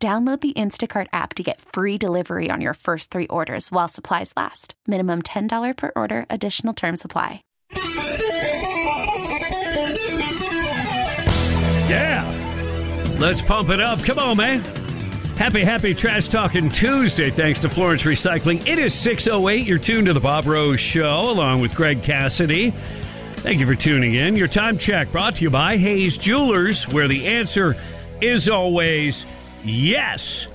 Download the Instacart app to get free delivery on your first three orders while supplies last. Minimum $10 per order, additional term supply. Yeah. Let's pump it up. Come on, man. Happy, happy trash talking Tuesday, thanks to Florence Recycling. It is 6.08. You're tuned to the Bob Rose Show along with Greg Cassidy. Thank you for tuning in. Your time check brought to you by Hayes Jewelers, where the answer is always yes.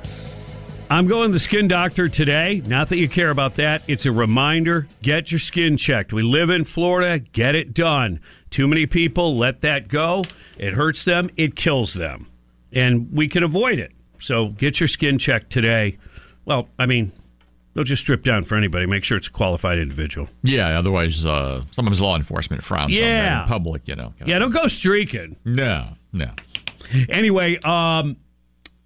I'm going to the skin doctor today. Not that you care about that. It's a reminder get your skin checked. We live in Florida, get it done. Too many people let that go. It hurts them, it kills them. And we can avoid it. So get your skin checked today. Well, I mean, don't just strip down for anybody. Make sure it's a qualified individual. Yeah, otherwise, uh, sometimes law enforcement frowns on that Yeah. in public, you know. Yeah, don't go streaking. No, no. Anyway, um,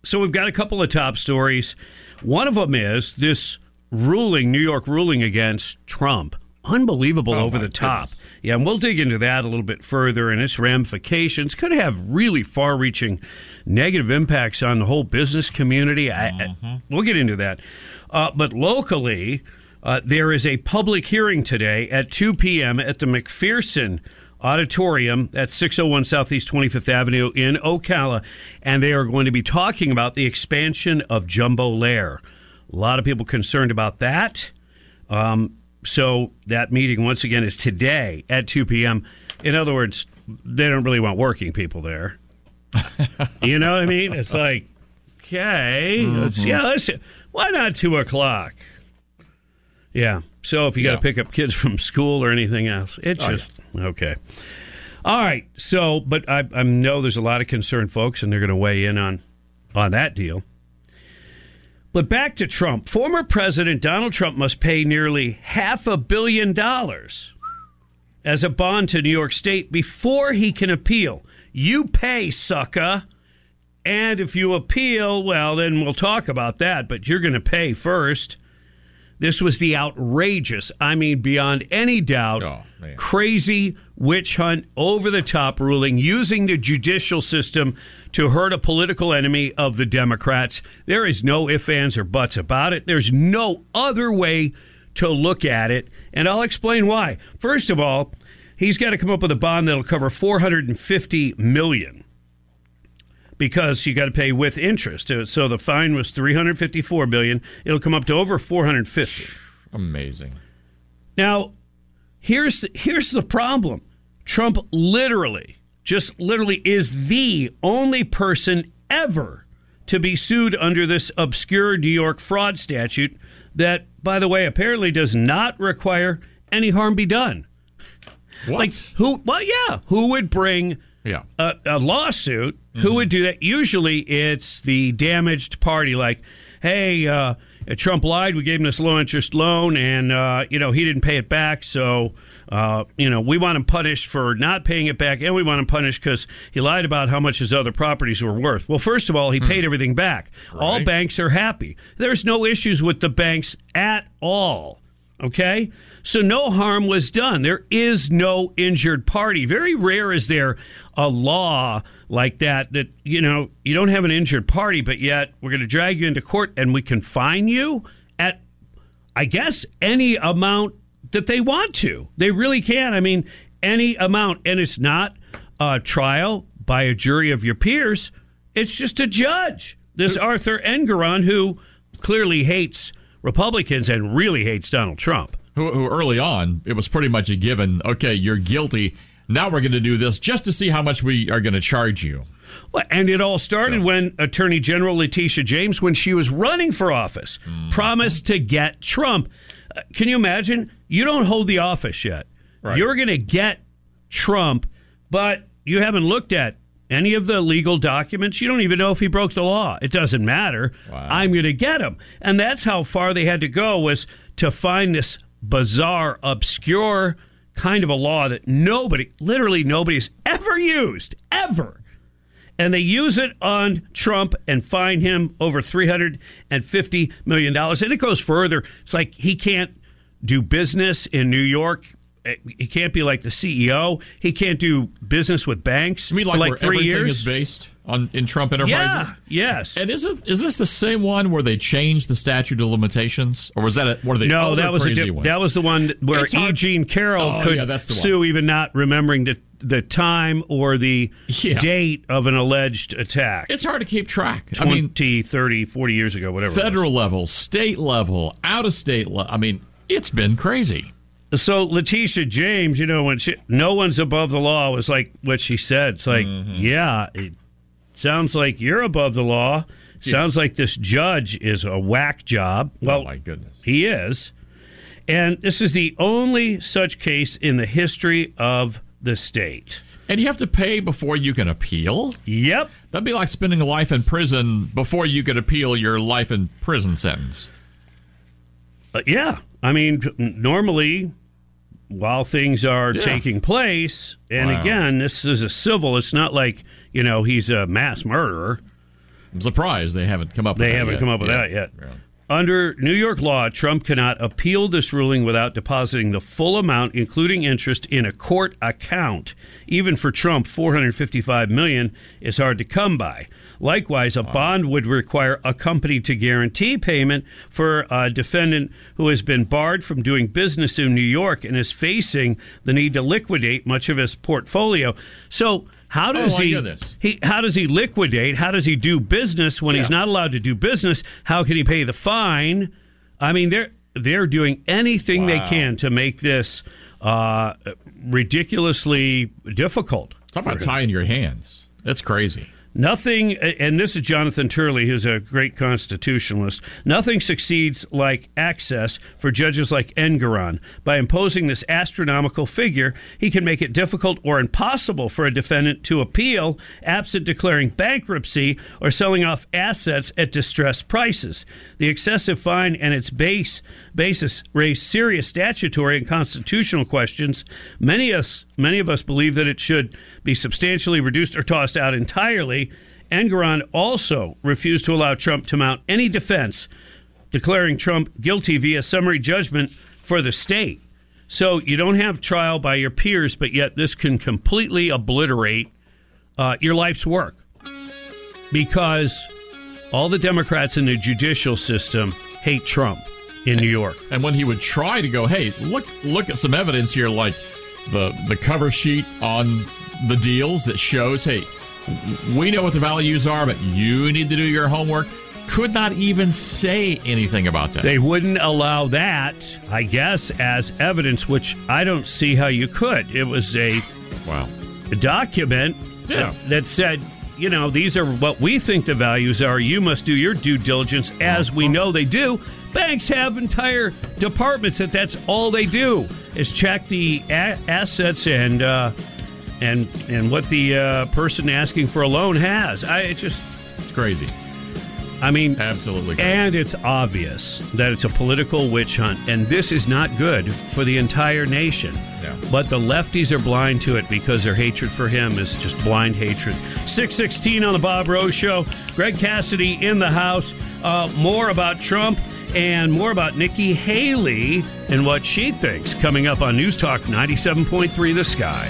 so we've got a couple of top stories. One of them is this ruling, New York ruling against Trump. Unbelievable Oh, over the top. goodness. Yeah, and we'll dig into that a little bit further and its ramifications. Could have really far reaching negative impacts on the whole business community. I, I- we'll get into that. Uh, but locally, uh, there is a public hearing today at 2 p.m. at the McPherson Auditorium at 601 Southeast 25th Avenue in Ocala, and they are going to be talking about the expansion of Jumbolair. A lot of people concerned about that. Um, so that meeting, once again, is today at 2 p.m. In other words, they don't really want working people there. you know what I mean? It's like, okay, let's, yeah, let's, why not 2 o'clock? Yeah. So if you got to pick up kids from school or anything else, it's Oh, just okay. All right. So, but I, I know there's a lot of concerned folks, and they're going to weigh in on on that deal. But back to Trump. Former President Donald Trump must pay nearly half a billion dollars as a bond to New York State before he can appeal. You pay, sucker. And if you appeal, well, then we'll talk about that, but you're going to pay first. This was the outrageous, I mean, beyond any doubt, oh, crazy witch hunt, over the top ruling using the judicial system to hurt a political enemy of the Democrats. There is no ifs, ands, or buts about it. There's no other way to look at it, and I'll explain why. First of all, he's got to come up with a bond that'll cover 450 million because you got to pay with interest. Uh, So the fine was 354 billion. It'll come up to over 450. Amazing. Now, here's the, here's the problem. Trump literally, just literally, is the only person ever to be sued under this obscure New York fraud statute that, by the way, apparently does not require any harm be done. What? Like who? Well, yeah, who would bring yeah. a, a lawsuit, who would do that? Usually it's the damaged party, like, hey, uh, Trump lied. We gave him this low interest loan, and, uh, you know, he didn't pay it back. So, uh, you know, we want him punished for not paying it back, and we want him punished because he lied about how much his other properties were worth. Well, first of all, he paid everything back. All banks are happy. There's no issues with the banks at all. Okay? So no harm was done. There is no injured party. Very rare is there a law like that that, you know, you don't have an injured party, but yet we're going to drag you into court and we can fine you at, I guess, any amount that they want to. They really can. I mean, any amount. And it's not a trial by a jury of your peers, it's just a judge. This Arthur Engoron, who clearly hates Republicans and really hates Donald Trump. Who, who early on, it was pretty much a given. Okay, you're guilty. Now we're going to do this just to see how much we are going to charge you. Well, and it all started when Attorney General Letitia James, when she was running for office, promised to get Trump. Uh, can you imagine? You don't hold the office yet. Right. You're going to get Trump, but you haven't looked at any of the legal documents. You don't even know if he broke the law. It doesn't matter. Wow. I'm going to get him. And that's how far they had to go was to find this bizarre, obscure kind of a law that nobody, literally nobody's ever used, ever. And they use it on Trump and fine him over $350 million. And it goes further. It's like he can't do business in New York. He can't be like the CEO. He can't do business with banks You mean like, for like where three everything years. is based on in Trump Enterprises? yeah, yes. And is it is this the same one where they changed the statute of limitations, or was that a, one of the no, other that was a crazy di- ones? that was the one where It's hard-. Jean Carroll Oh, could yeah, that's sue even not remembering the the time or the Yeah. date of an alleged attack. it's hard to keep track. I mean, 20, 30, 40 years ago, whatever. it was. federal level, state level, out of state level. I mean, it's been crazy. So Letitia James, you know, when she, no one's above the law was like what she said. It's like, Mm-hmm. yeah, it sounds like you're above the law. Sounds like this judge is a whack job. Well, oh my goodness. he is. And this is the only such case in the history of the state. And you have to pay before you can appeal. Yep. That'd be like spending a life in prison before you could appeal your life in prison sentence. Uh, yeah. I mean, normally, while things are Yeah. taking place, and Wow. again, this is a civil, it's not like, you know, he's a mass murderer. I'm surprised they haven't come up. with They that haven't yet. come up with Yeah. that yet. Yeah. Under New York law, Trump cannot appeal this ruling without depositing the full amount, including interest, in a court account. Even for Trump, 455 million is hard to come by. Likewise, a bond would require a company to guarantee payment for a defendant who has been barred from doing business in New York and is facing the need to liquidate much of his portfolio. So, how does Oh, he, this. he how does he liquidate? How does he do business when he's not allowed to do business? How can he pay the fine? I mean, they're they're doing anything they can to make this uh, ridiculously difficult. Talk about tying your hands. That's crazy. Nothing, and this is Jonathan Turley, who's a great constitutionalist. Nothing succeeds like access for judges like Engoron. By imposing this astronomical figure, he can make it difficult or impossible for a defendant to appeal, absent declaring bankruptcy or selling off assets at distressed prices. The excessive fine and its base basis raise serious statutory and constitutional questions. Many us, many of us believe that it should be substantially reduced or tossed out entirely. Engoron also refused to allow Trump to mount any defense, declaring Trump guilty via summary judgment for the state. So you don't have trial by your peers, but yet this can completely obliterate uh, your life's work because all the Democrats in the judicial system hate Trump in New York. And when he would try to go, hey, look, look at some evidence here, like the the cover sheet on the deals that shows, hey, we know what the values are, but you need to do your homework. Could not even say anything about that. They wouldn't allow that, I guess, as evidence, which I don't see how you could. It was a wow. document Yeah. that, that said, you know, these are what we think the values are. You must do your due diligence, as we know they do. Banks have entire departments that that's all they do is check the a- assets and uh, and and what the uh, person asking for a loan has. I it's just, It's crazy. I mean, Absolutely crazy. and it's obvious that it's a political witch hunt, and this is not good for the entire nation. Yeah. But the lefties are blind to it because their hatred for him is just blind hatred. 616 on the Bob Rose Show. Greg Cassidy in the house. Uh, more about Trump and more about Nikki Haley and what she thinks coming up on News Talk 97.3 The Sky.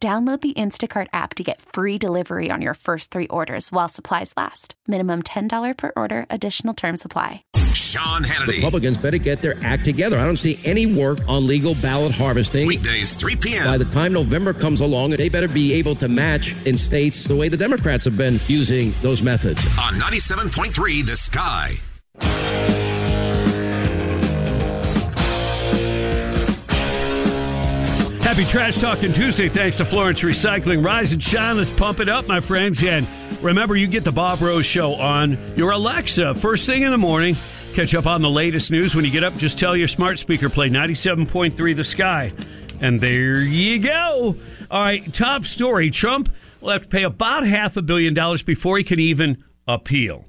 Download the Instacart app to get free delivery on your first three orders while supplies last. Minimum $10 per order, additional term supply. Sean Hannity. Republicans better get their act together. I don't see any work on legal ballot harvesting. Weekdays, 3 p.m. By the time November comes along, they better be able to match in states the way the Democrats have been using those methods. On 97.3 The Sky. Happy Trash Talking Tuesday. Thanks to Florence Recycling. Rise and shine. Let's pump it up, my friends. And remember, you get the Bob Rose Show on your Alexa first thing in the morning. Catch up on the latest news when you get up. Just tell your smart speaker play 97.3 The Sky. And there you go. All right, top story. Trump will have to pay about half a billion dollars before he can even appeal.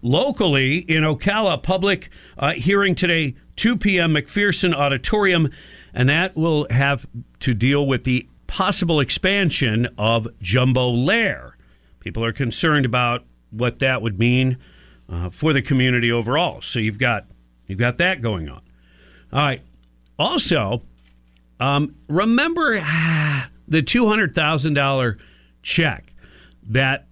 Locally in Ocala, public uh, hearing today, 2 p.m., McPherson Auditorium, and that will have to deal with the possible expansion of Jumbolair. People are concerned about what that would mean uh, for the community overall. So you've got you've got that going on. All right. Also, um, remember ah, the two hundred thousand dollar check that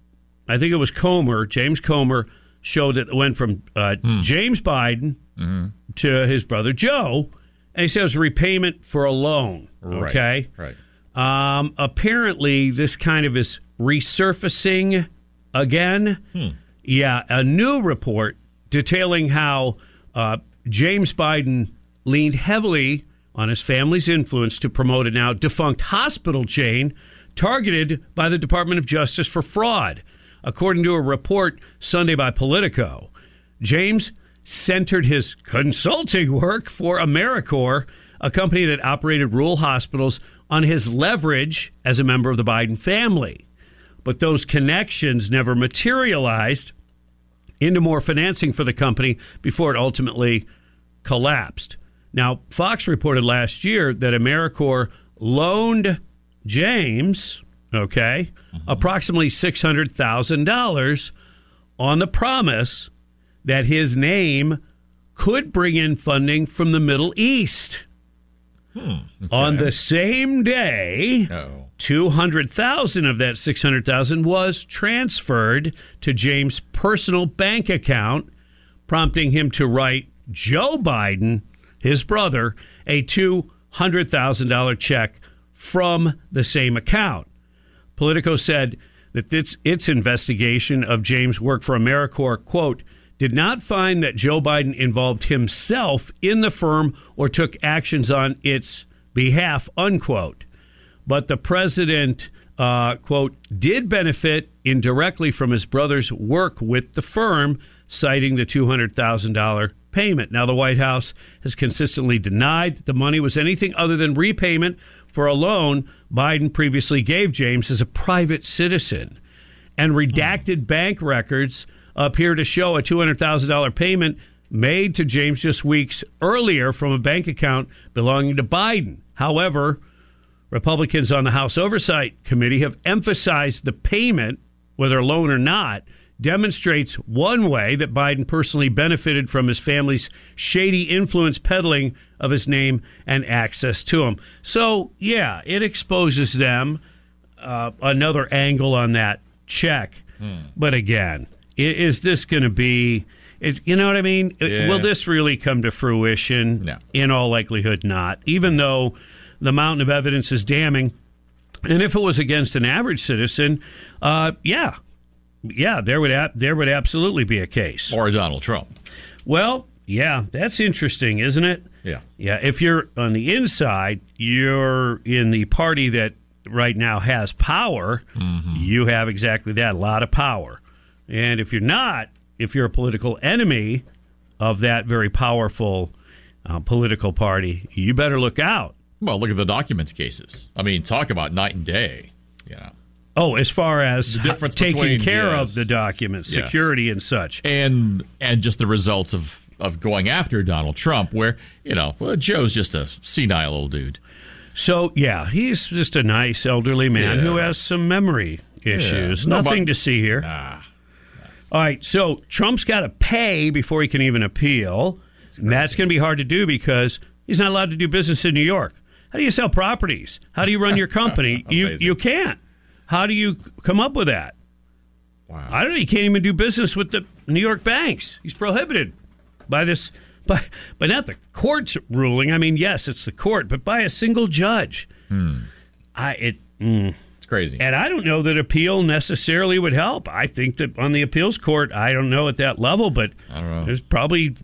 I think it was Comer, James Comer, showed that it went from uh, Hmm. James Biden Mm-hmm. to his brother Joe, and he said it was repayment for a loan. Right, Okay. Right. Um, apparently, this kind of is resurfacing again. Yeah, a new report detailing how uh, James Biden leaned heavily on his family's influence to promote a now defunct hospital chain targeted by the Department of Justice for fraud. According to a report Sunday by Politico, James centered his consulting work for Americore, a company that operated rural hospitals, on his leverage as a member of the Biden family. But those connections never materialized into more financing for the company before it ultimately collapsed. Now, Fox reported last year that Americore loaned James, okay, mm-hmm. approximately $600,000 on the promise that his name could bring in funding from the Middle East. Hmm, On the same day, Oh. 200,000 of that 600,000 was transferred to James' personal bank account, prompting him to write Joe Biden, his brother, a $200,000 check from the same account. Politico said that its, its investigation of James' work for Americore, quote, did not find that Joe Biden involved himself in the firm or took actions on its behalf, unquote. But the president, uh, quote, did benefit indirectly from his brother's work with the firm, citing the $200,000 payment. Now, the White House has consistently denied that the money was anything other than repayment for a loan Biden previously gave James as a private citizen. And redacted bank records appear to show a $200,000 payment made to James just weeks earlier from a bank account belonging to Biden. However, Republicans on the House Oversight Committee have emphasized the payment, whether a loan or not, demonstrates one way that Biden personally benefited from his family's shady influence peddling of his name and access to him. So, yeah, it exposes them uh, another angle on that check. But again, is this going to be? Is, you know what I mean? Yeah. Will this really come to fruition? No. In all likelihood, not. Even though the mountain of evidence is damning, and if it was against an average citizen, uh, yeah, yeah, there would ab- there would absolutely be a case. Or Donald Trump. Well, yeah, that's interesting, isn't it? Yeah. Yeah, if you're on the inside, you're in the party that right now has power. You have exactly that, a lot of power. And if you're not, if you're a political enemy of that very powerful uh, political party, you better look out. Well, look at the documents cases. I mean, talk about night and day. Know, Oh, as far as The difference taking between- care yes. of the documents, Yes. security and such. and and just the results of of going after Donald Trump, where you know well, Joe's just a senile old dude. So, yeah, he's just a nice elderly man Yeah. who has some memory issues. No, Nothing but- to see here. All right, so Trump's got to pay before he can even appeal. And that's going to be hard to do because he's not allowed to do business in New York. How do you sell properties? How do you run your company? you you can't. How do you come up with that? Wow. I don't know. You can't even do business with the New York banks. He's prohibited. by this, by, by not the court's ruling. I mean, yes, it's the court, but by a single judge. I it. Mm. Crazy. And I don't know that appeal necessarily would help. I think that on the appeals court, I don't know at that level, but I don't know. there's probably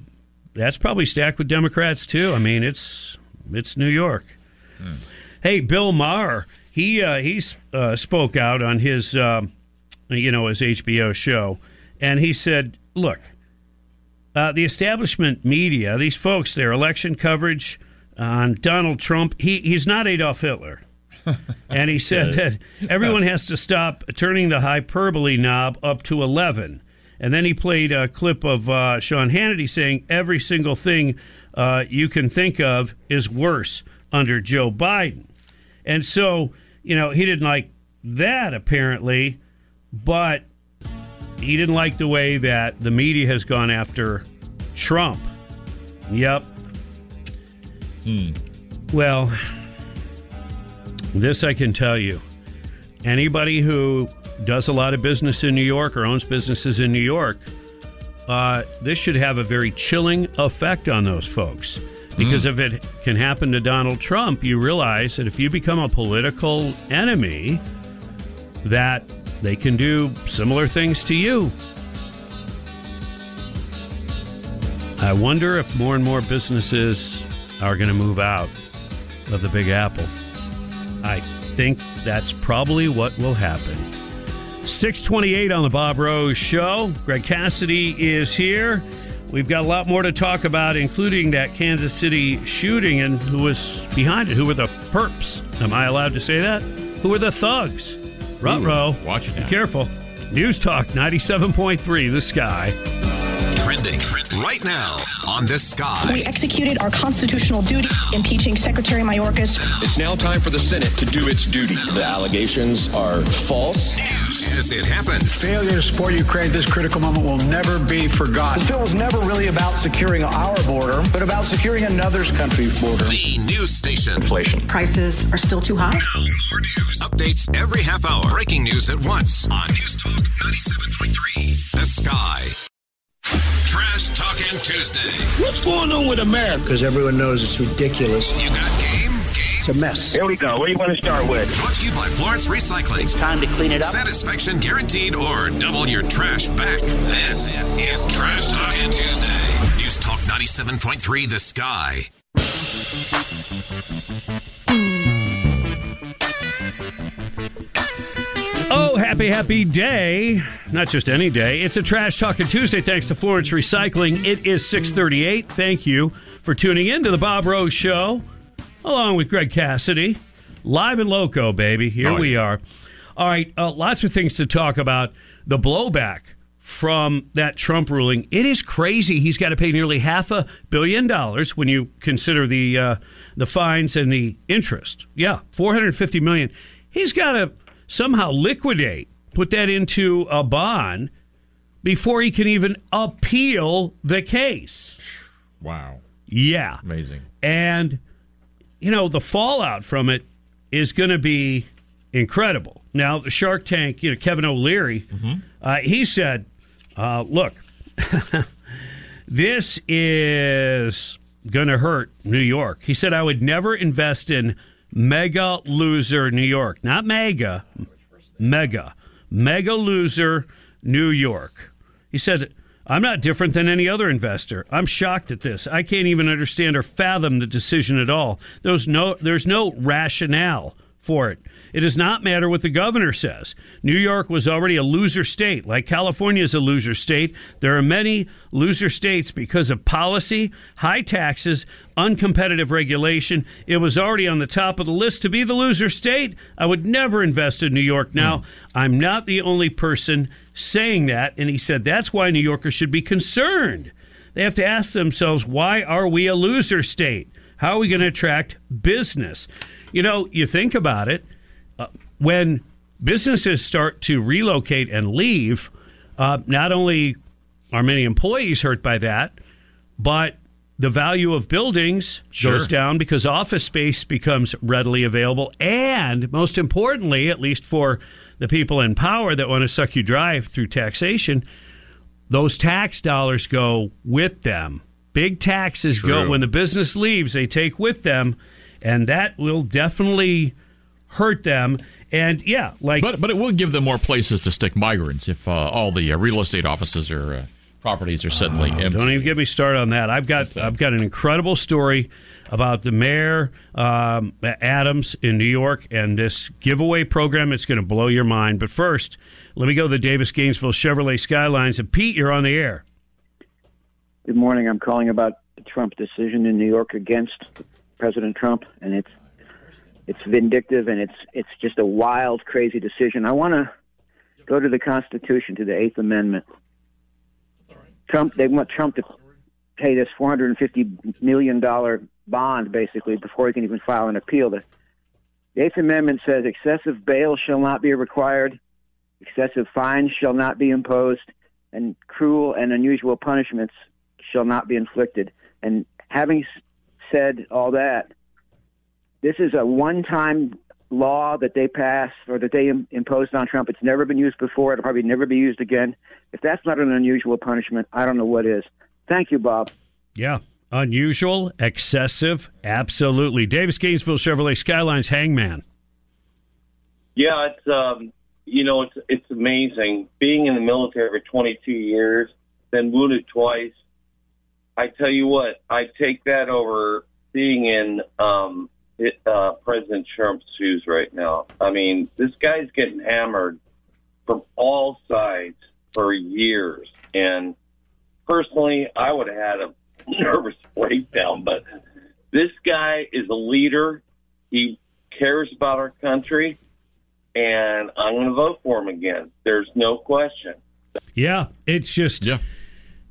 that's probably stacked with Democrats too. I mean, it's it's New York. Hey, Bill Maher, he uh, he uh, spoke out on his um, you know his HBO show, and he said, "Look, uh, the establishment media, these folks, their election coverage on Donald Trump, he he's not Adolf Hitler." and he said that everyone has to stop turning the hyperbole knob up to 11. And then he played a clip of uh, Sean Hannity saying every single thing uh, you can think of is worse under Joe Biden. And so, you know, he didn't like that apparently, but he didn't like the way that the media has gone after Trump. Yep. Hmm. Well, this I can tell you. Anybody who does a lot of business in New York or owns businesses in New York, uh, this should have a very chilling effect on those folks. Because if it can happen to Donald Trump, you realize that if you become a political enemy, that they can do similar things to you. I wonder if more and more businesses are going to move out of the Big Apple. I think that's probably what will happen. 628 on the Bob Rose Show. Greg Cassidy is here. We've got a lot more to talk about, including that Kansas City shooting and who was behind it. Who were the perps? Am I allowed to say that? Who were the thugs? Ruh-roh. watch it Be careful. News Talk 97.3, The Sky. Trending right now on the sky. We executed our constitutional duty impeaching Secretary Mayorkas. It's now time for the Senate to do its duty. The allegations are false. As it happens. Failure to support Ukraine at this critical moment will never be forgotten. This bill was never really about securing our border, but about securing another's country's border. The news station. Inflation. Prices are still too high. More news. Updates every half hour. Breaking news at once on News Talk 97.3. The Sky. Trash Talking Tuesday. What's going on with America? Because everyone knows it's ridiculous. You got game? game? It's a mess. Here we go. What do you want to start with? Brought to you by Florence Recycling. Time to clean it up. Satisfaction guaranteed or double your trash back. This is Trash Talking Tuesday. News Talk 97.3 The Sky. Happy, happy day. Not just any day. It's a Trash Talking Tuesday thanks to Florence Recycling. It is 638. Thank you for tuning in to the Bob Rose Show, along with Greg Cassidy. Live and loco, baby. Here Oh, we yeah. are. All right, uh, lots of things to talk about. The blowback from that Trump ruling. It is crazy. He's got to pay nearly half a billion dollars when you consider the uh, the fines and the interest. Yeah, 450 million. He's got to somehow liquidate, put that into a bond before he can even appeal the case. Wow. Yeah. Amazing. And, you know, the fallout from it is going to be incredible. Now, the Shark Tank, you know, Kevin O'Leary, uh, he said, uh, look, this is going to hurt New York. He said, I would never invest in mega loser New York, not mega, mega, mega loser New York. He said, I'm not different than any other investor. I'm shocked at this. I can't even understand or fathom the decision at all. There's no, there's no rationale for it. It does not matter what the governor says. New York was already a loser state, like California is a loser state. There are many loser states because of policy, high taxes, uncompetitive regulation. It was already on the top of the list to be the loser state. I would never invest in New York. Now, hmm. I'm not the only person saying that. And he said that's why New Yorkers should be concerned. They have to ask themselves, why are we a loser state? How are we going to attract business? You know, you think about it, uh, when businesses start to relocate and leave, uh, not only are many employees hurt by that, but the value of buildings Sure. goes down because office space becomes readily available. And most importantly, at least for the people in power that want to suck you dry through taxation, those tax dollars go with them. Big taxes go when the business leaves, they take with them, and that will definitely hurt them. And yeah, like But but it will give them more places to stick migrants if uh, all the uh, real estate offices or uh, properties are suddenly empty. Don't even get me started on that. I've got I've got an incredible story about the mayor um, Adams in New York and this giveaway program. It's going to blow your mind. But first, let me go to the Davis Gainesville Chevrolet Skylines. And Pete, you're on the air. Good morning. I'm calling about the Trump decision in New York against President Trump, and it's it's vindictive and it's it's just a wild, crazy decision. I want to go to the Constitution, to the Eighth Amendment. Trump, they want Trump to pay this 450 million dollar bond basically before he can even file an appeal. The, the Eighth Amendment says excessive bail shall not be required, excessive fines shall not be imposed, and cruel and unusual punishments shall not be inflicted. And having said all that, this is a one-time law that they passed or that they Im- imposed on Trump. It's never been used before. It'll probably never be used again. If that's not an unusual punishment, I don't know what is. Thank you, Bob. Yeah. Unusual, excessive, absolutely. Davis Gainesville Chevrolet Skylines Hangman. Yeah, it's um, you know, it's it's amazing being in the military for 22 years, been wounded twice. I tell you what, I take that over being in um, it, uh, President Trump's shoes right now. I mean, this guy's getting hammered from all sides for years, and personally, I would have had a nervous breakdown. But this guy is a leader. He cares about our country and I'm going to vote for him again. There's no question. Yeah, it's just Yeah.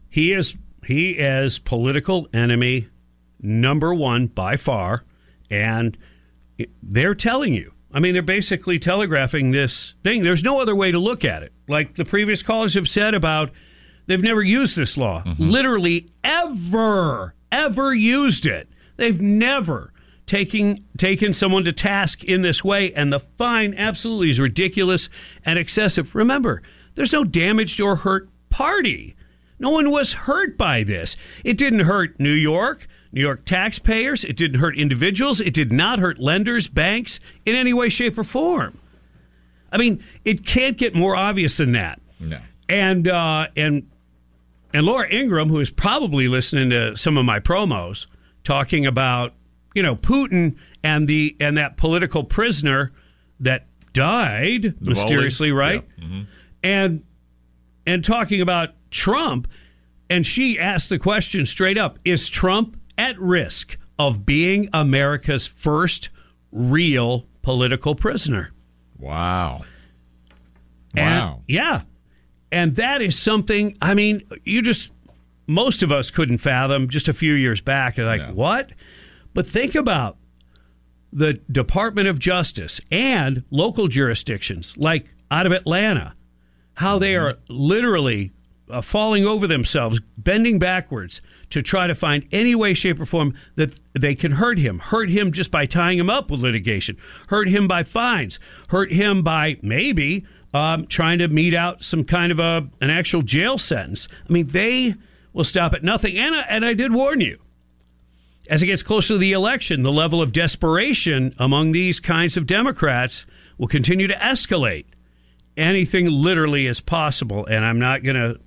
he is he is political enemy number one by far, and they're telling you. I mean, they're basically telegraphing this thing. There's no other way to look at it. Like the previous callers have said about, they've never used this law. Mm-hmm. Literally ever, ever used it. They've never taking taken someone to task in this way, and the fine absolutely is ridiculous and excessive. Remember, there's no damaged or hurt party. No one was hurt by this. It didn't hurt New York, New York taxpayers. It didn't hurt individuals. It did not hurt lenders, banks in any way, shape, or form. I mean, it can't get more obvious than that. No. And uh, and and Laura Ingraham, who is probably listening to some of my promos, talking about you know Putin and the and that political prisoner that died mysteriously, right? And and talking about Trump, and she asked the question straight up: Is Trump at risk of being America's first real political prisoner? Wow. And- Wow. yeah. And that is something, I mean, you just, most of us couldn't fathom just a few years back. Like, No. what? But think about the Department of Justice and local jurisdictions like out of Atlanta, how they mm-hmm. are literally uh, falling over themselves, bending backwards to try to find any way, shape, or form that they can hurt him. Hurt him just by tying him up with litigation, hurt him by fines, hurt him by maybe um, trying to mete out some kind of a an actual jail sentence. I mean, they will stop at nothing. And I, and I did warn you as it gets closer to the election, the level of desperation among these kinds of Democrats will continue to escalate. Anything literally is possible, and I'm not going to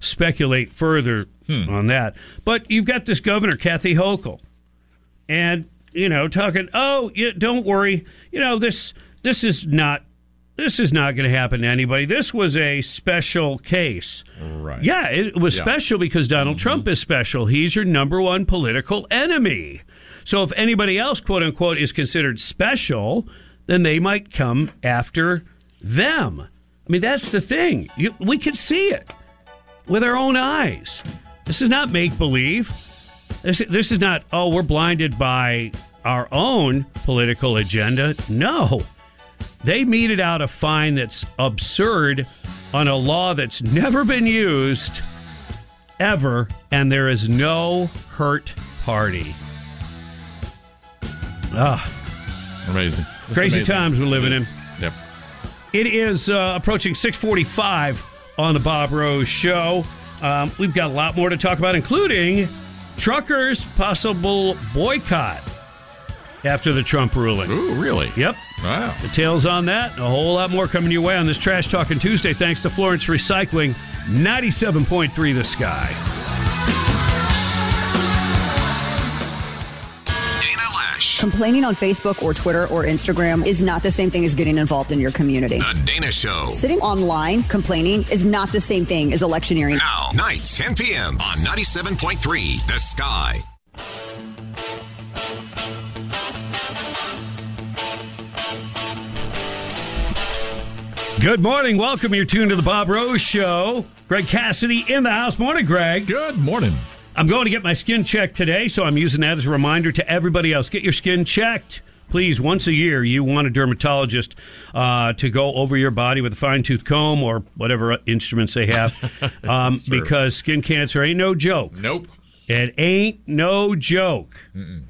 speculate further hmm. on that. But you've got this governor, Kathy Hochul, and you know, talking, oh, yeah, don't worry, you know, this this is not this is not going to happen to anybody. This was a special case. Right. Yeah, it was Yeah. special because Donald Trump mm-hmm. is special. He's your number one political enemy. So if anybody else, quote unquote, is considered special, then they might come after them. I mean, that's the thing. You, we could see it with our own eyes. This is not make believe. This, this is not, oh, we're blinded by our own political agenda. No. They meted out a fine that's absurd on a law that's never been used ever, and there is no hurt party. Ah, Amazing. Just crazy amazing. times we're living in. Yep. It is uh, approaching 645 on the Bob Rose Show. Um, we've got a lot more to talk about, including truckers possible boycott after the Trump ruling. Ooh, really? Yep. Wow. Details on that, and a whole lot more coming your way on this Trash Talking Tuesday. Thanks to Florence Recycling, 97.3 The Sky. Complaining on Facebook or Twitter or Instagram is not the same thing as getting involved in your community. The Dana Show. Sitting online complaining is not the same thing as electioneering. Now, nights, 10 p.m. on 97.3 The Sky. Good morning. Welcome. You're tuned to the Bob Rose Show. Greg Cassidy in the house. Morning, Greg. Good morning. I'm going to get my skin checked today, so I'm using that as a reminder to everybody else. Get your skin checked. Please, once a year, you want a dermatologist uh, to go over your body with a fine tooth comb or whatever instruments they have, um, because skin cancer ain't no joke. Nope. It ain't no joke. Mm-mm.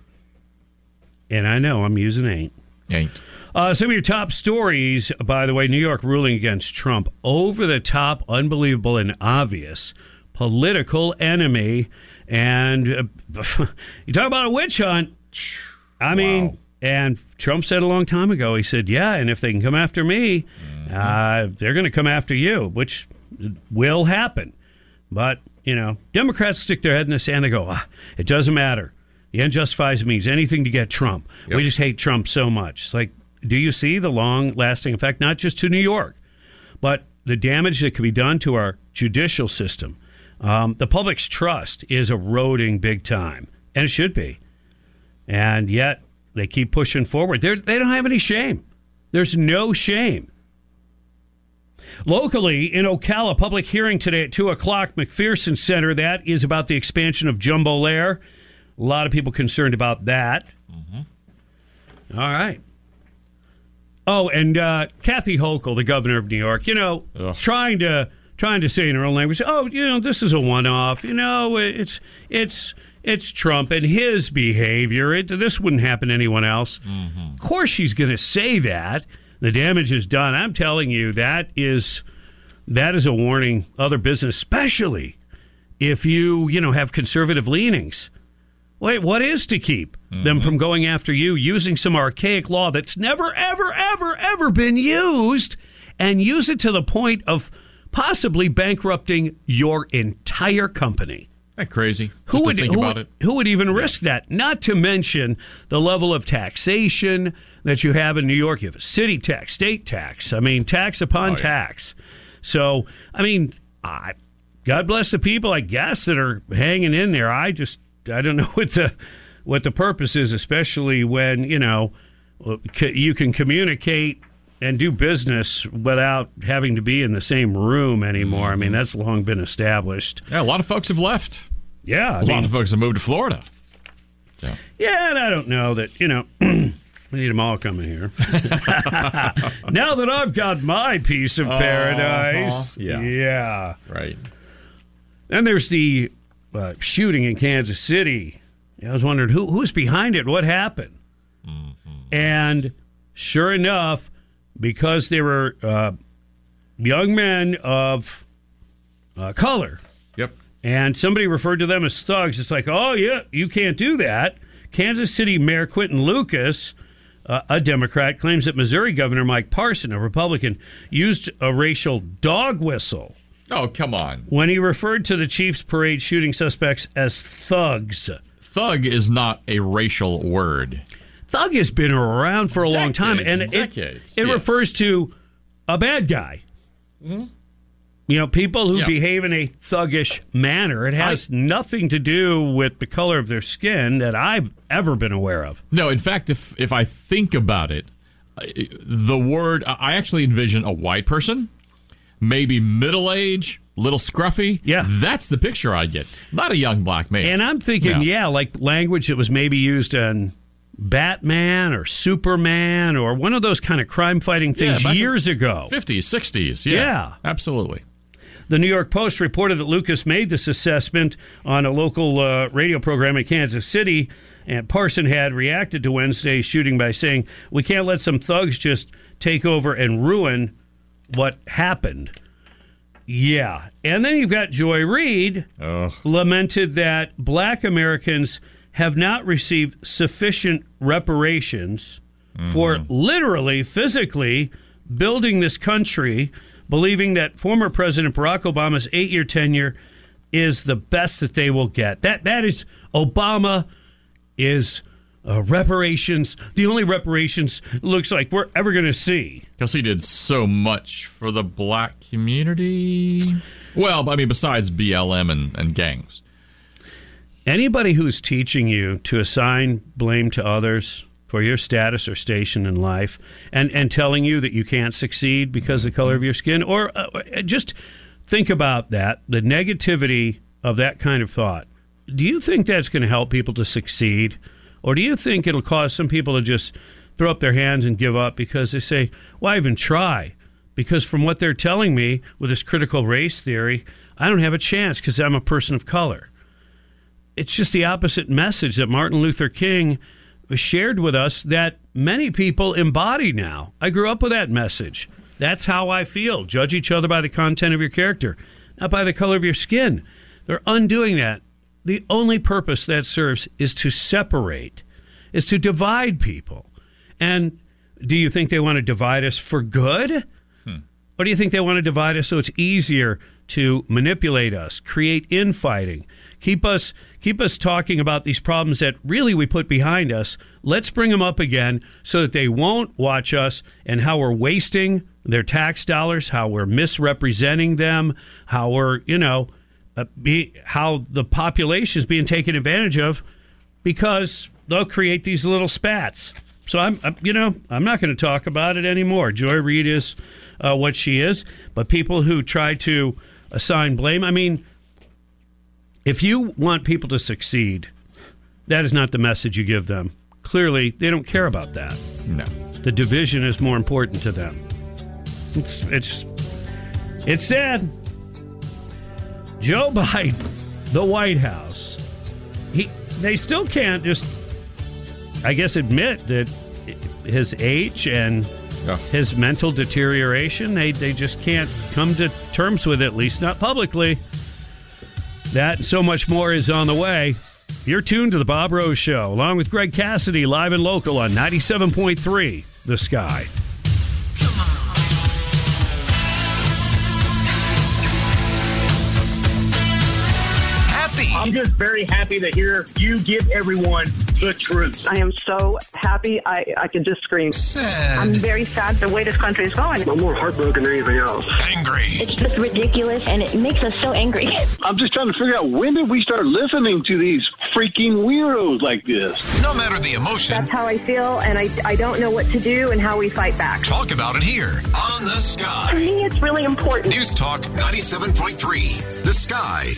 And I know I'm using ain't. Ain't. Uh, some of your top stories, by the way, New York ruling against Trump. Over the top, unbelievable, and obvious political enemy. And uh, you talk about a witch hunt. I mean, and Trump said a long time ago, he said, yeah, and if they can come after me, uh, they're going to come after you, which will happen. But, you know, Democrats stick their head in the sand and go, ah, it doesn't matter. The end justifies means anything to get Trump. We just hate Trump so much. It's like, do you see the long lasting effect, not just to New York, but the damage that could be done to our judicial system? Um, the public's trust is eroding big time, and it should be. And yet they keep pushing forward. They're, they don't have any shame. There's no shame. Locally in Ocala, public hearing today at 2 o'clock, McPherson Center. That is about the expansion of Jumbolair. A lot of people concerned about that. All right. Oh, and uh, Kathy Hochul, the governor of New York, you know, trying to trying to say in her own language, "Oh, you know, this is a one-off. You know, it's it's it's Trump and his behavior. It, this wouldn't happen to anyone else." Mm-hmm. Of course, she's going to say that. The damage is done. I'm telling you, that is that is a warning. Other business, especially if you you know have conservative leanings. Wait, what is to keep them mm-hmm. from going after you using some archaic law that's never, ever, ever, ever been used and use it to the point of possibly bankrupting your entire company? That crazy. Who would think who, about would- it? who would even risk that? Not to mention the level of taxation that you have in New York. You have a city tax, state tax. I mean, tax upon Oh, tax. So, I mean, I, God bless the people, I guess, that are hanging in there. I just I don't know what the what the purpose is, especially when you know uh, you can communicate and do business without having to be in the same room anymore. I mean, that's long been established. Yeah, a lot of folks have left. Yeah, I a lot of folks have moved to Florida. Yeah, and I don't know that, you know, we need them all coming here. now that I've got my piece of paradise. Uh-huh. Yeah. Yeah. Right. Then there's the uh, shooting in Kansas City. I was wondering who who's behind it, what happened? And sure enough, because they were uh, young men of uh, color. Yep. And somebody referred to them as thugs. It's like, oh, yeah, you can't do that. Kansas City Mayor Quinton Lucas, uh, a Democrat, claims that Missouri Governor Mike Parson, a Republican, used a racial dog whistle Oh, come on. when he referred to the Chiefs parade shooting suspects as thugs. Thug is not a racial word. Thug has been around for a long time, Decades, and it, decades, it yes. refers to a bad guy. Mm-hmm. You know, people who Yeah. behave in a thuggish manner. It has nothing to do with the color of their skin that I've ever been aware of. No, in fact, if if I think about it, the word I actually envision a white person, maybe middle age, little scruffy. Yeah, that's the picture I get. Not a young black man. And I'm thinking, yeah, like language that was maybe used on Batman or Superman or one of those kind of crime fighting things in years ago. 50s, 60s. Yeah, Yeah. absolutely. The New York Post reported that Lucas made this assessment on a local uh, radio program in Kansas City, and Parson had reacted to Wednesday's shooting by saying, We can't let some thugs just take over and ruin what happened. Yeah. And then you've got Joy Reid lamented that black Americans have not received sufficient reparations for literally, physically building this country, believing that former President Barack Obama's eight year tenure is the best that they will get. That That is, Obama is uh, reparations, the only reparations looks like we're ever going to see. Because he did so much for the black community. Well, I mean, besides BLM and, and gangs. Anybody who's teaching you to assign blame to others for your status or station in life and, and telling you that you can't succeed because of the color of your skin, or uh, just think about that the negativity of that kind of thought. Do you think that's going to help people to succeed? Or do you think it'll cause some people to just throw up their hands and give up because they say, why even try? Because from what they're telling me with this critical race theory, I don't have a chance because I'm a person of color it's just the opposite message that Martin Luther King shared with us that many people embody now. I grew up with that message. That's how I feel. Judge each other by the content of your character, not by the color of your skin. They're undoing that. The only purpose that serves is to separate, is to divide people. And do you think they want to divide us for good? Hmm. Or do you think they want to divide us so it's easier to manipulate us, create infighting, keep us keep us talking about these problems that really we put behind us? Let's bring them up again so that they won't watch us and how we're wasting their tax dollars, how we're misrepresenting them, how we're, you know, uh, be, how the population is being taken advantage of because they'll create these little spats. So I'm, I'm you know, I'm not going to talk about it anymore. Joy Reid is uh, what she is, but people who try to assign blame, I mean, if you want people to succeed, that is not the message you give them. Clearly, they don't care about that. No. The division is more important to them. It's it's it's sad. Joe Biden, the White House, he they still can't just I guess admit that his age and his mental deterioration, they, they just can't come to terms with it, at least not publicly. That and so much more is on the way. You're tuned to the Bob Rose Show, along with Greg Cassidy, live and local on 97.3 The Sky. I'm just very happy to hear you give everyone the truth. I am so happy. I, I could just scream. I'm very sad the way this country is going. I'm more heartbroken than anything else. Angry. It's just ridiculous and it makes us so angry. I'm just trying to figure out when did we start listening to these freaking weirdos like this? No matter the emotion, That's how I feel, and I, I don't know what to do and how we fight back. talk about it here on The Sky. To Sky. me, it's really important. News Talk 97.3. The Sky.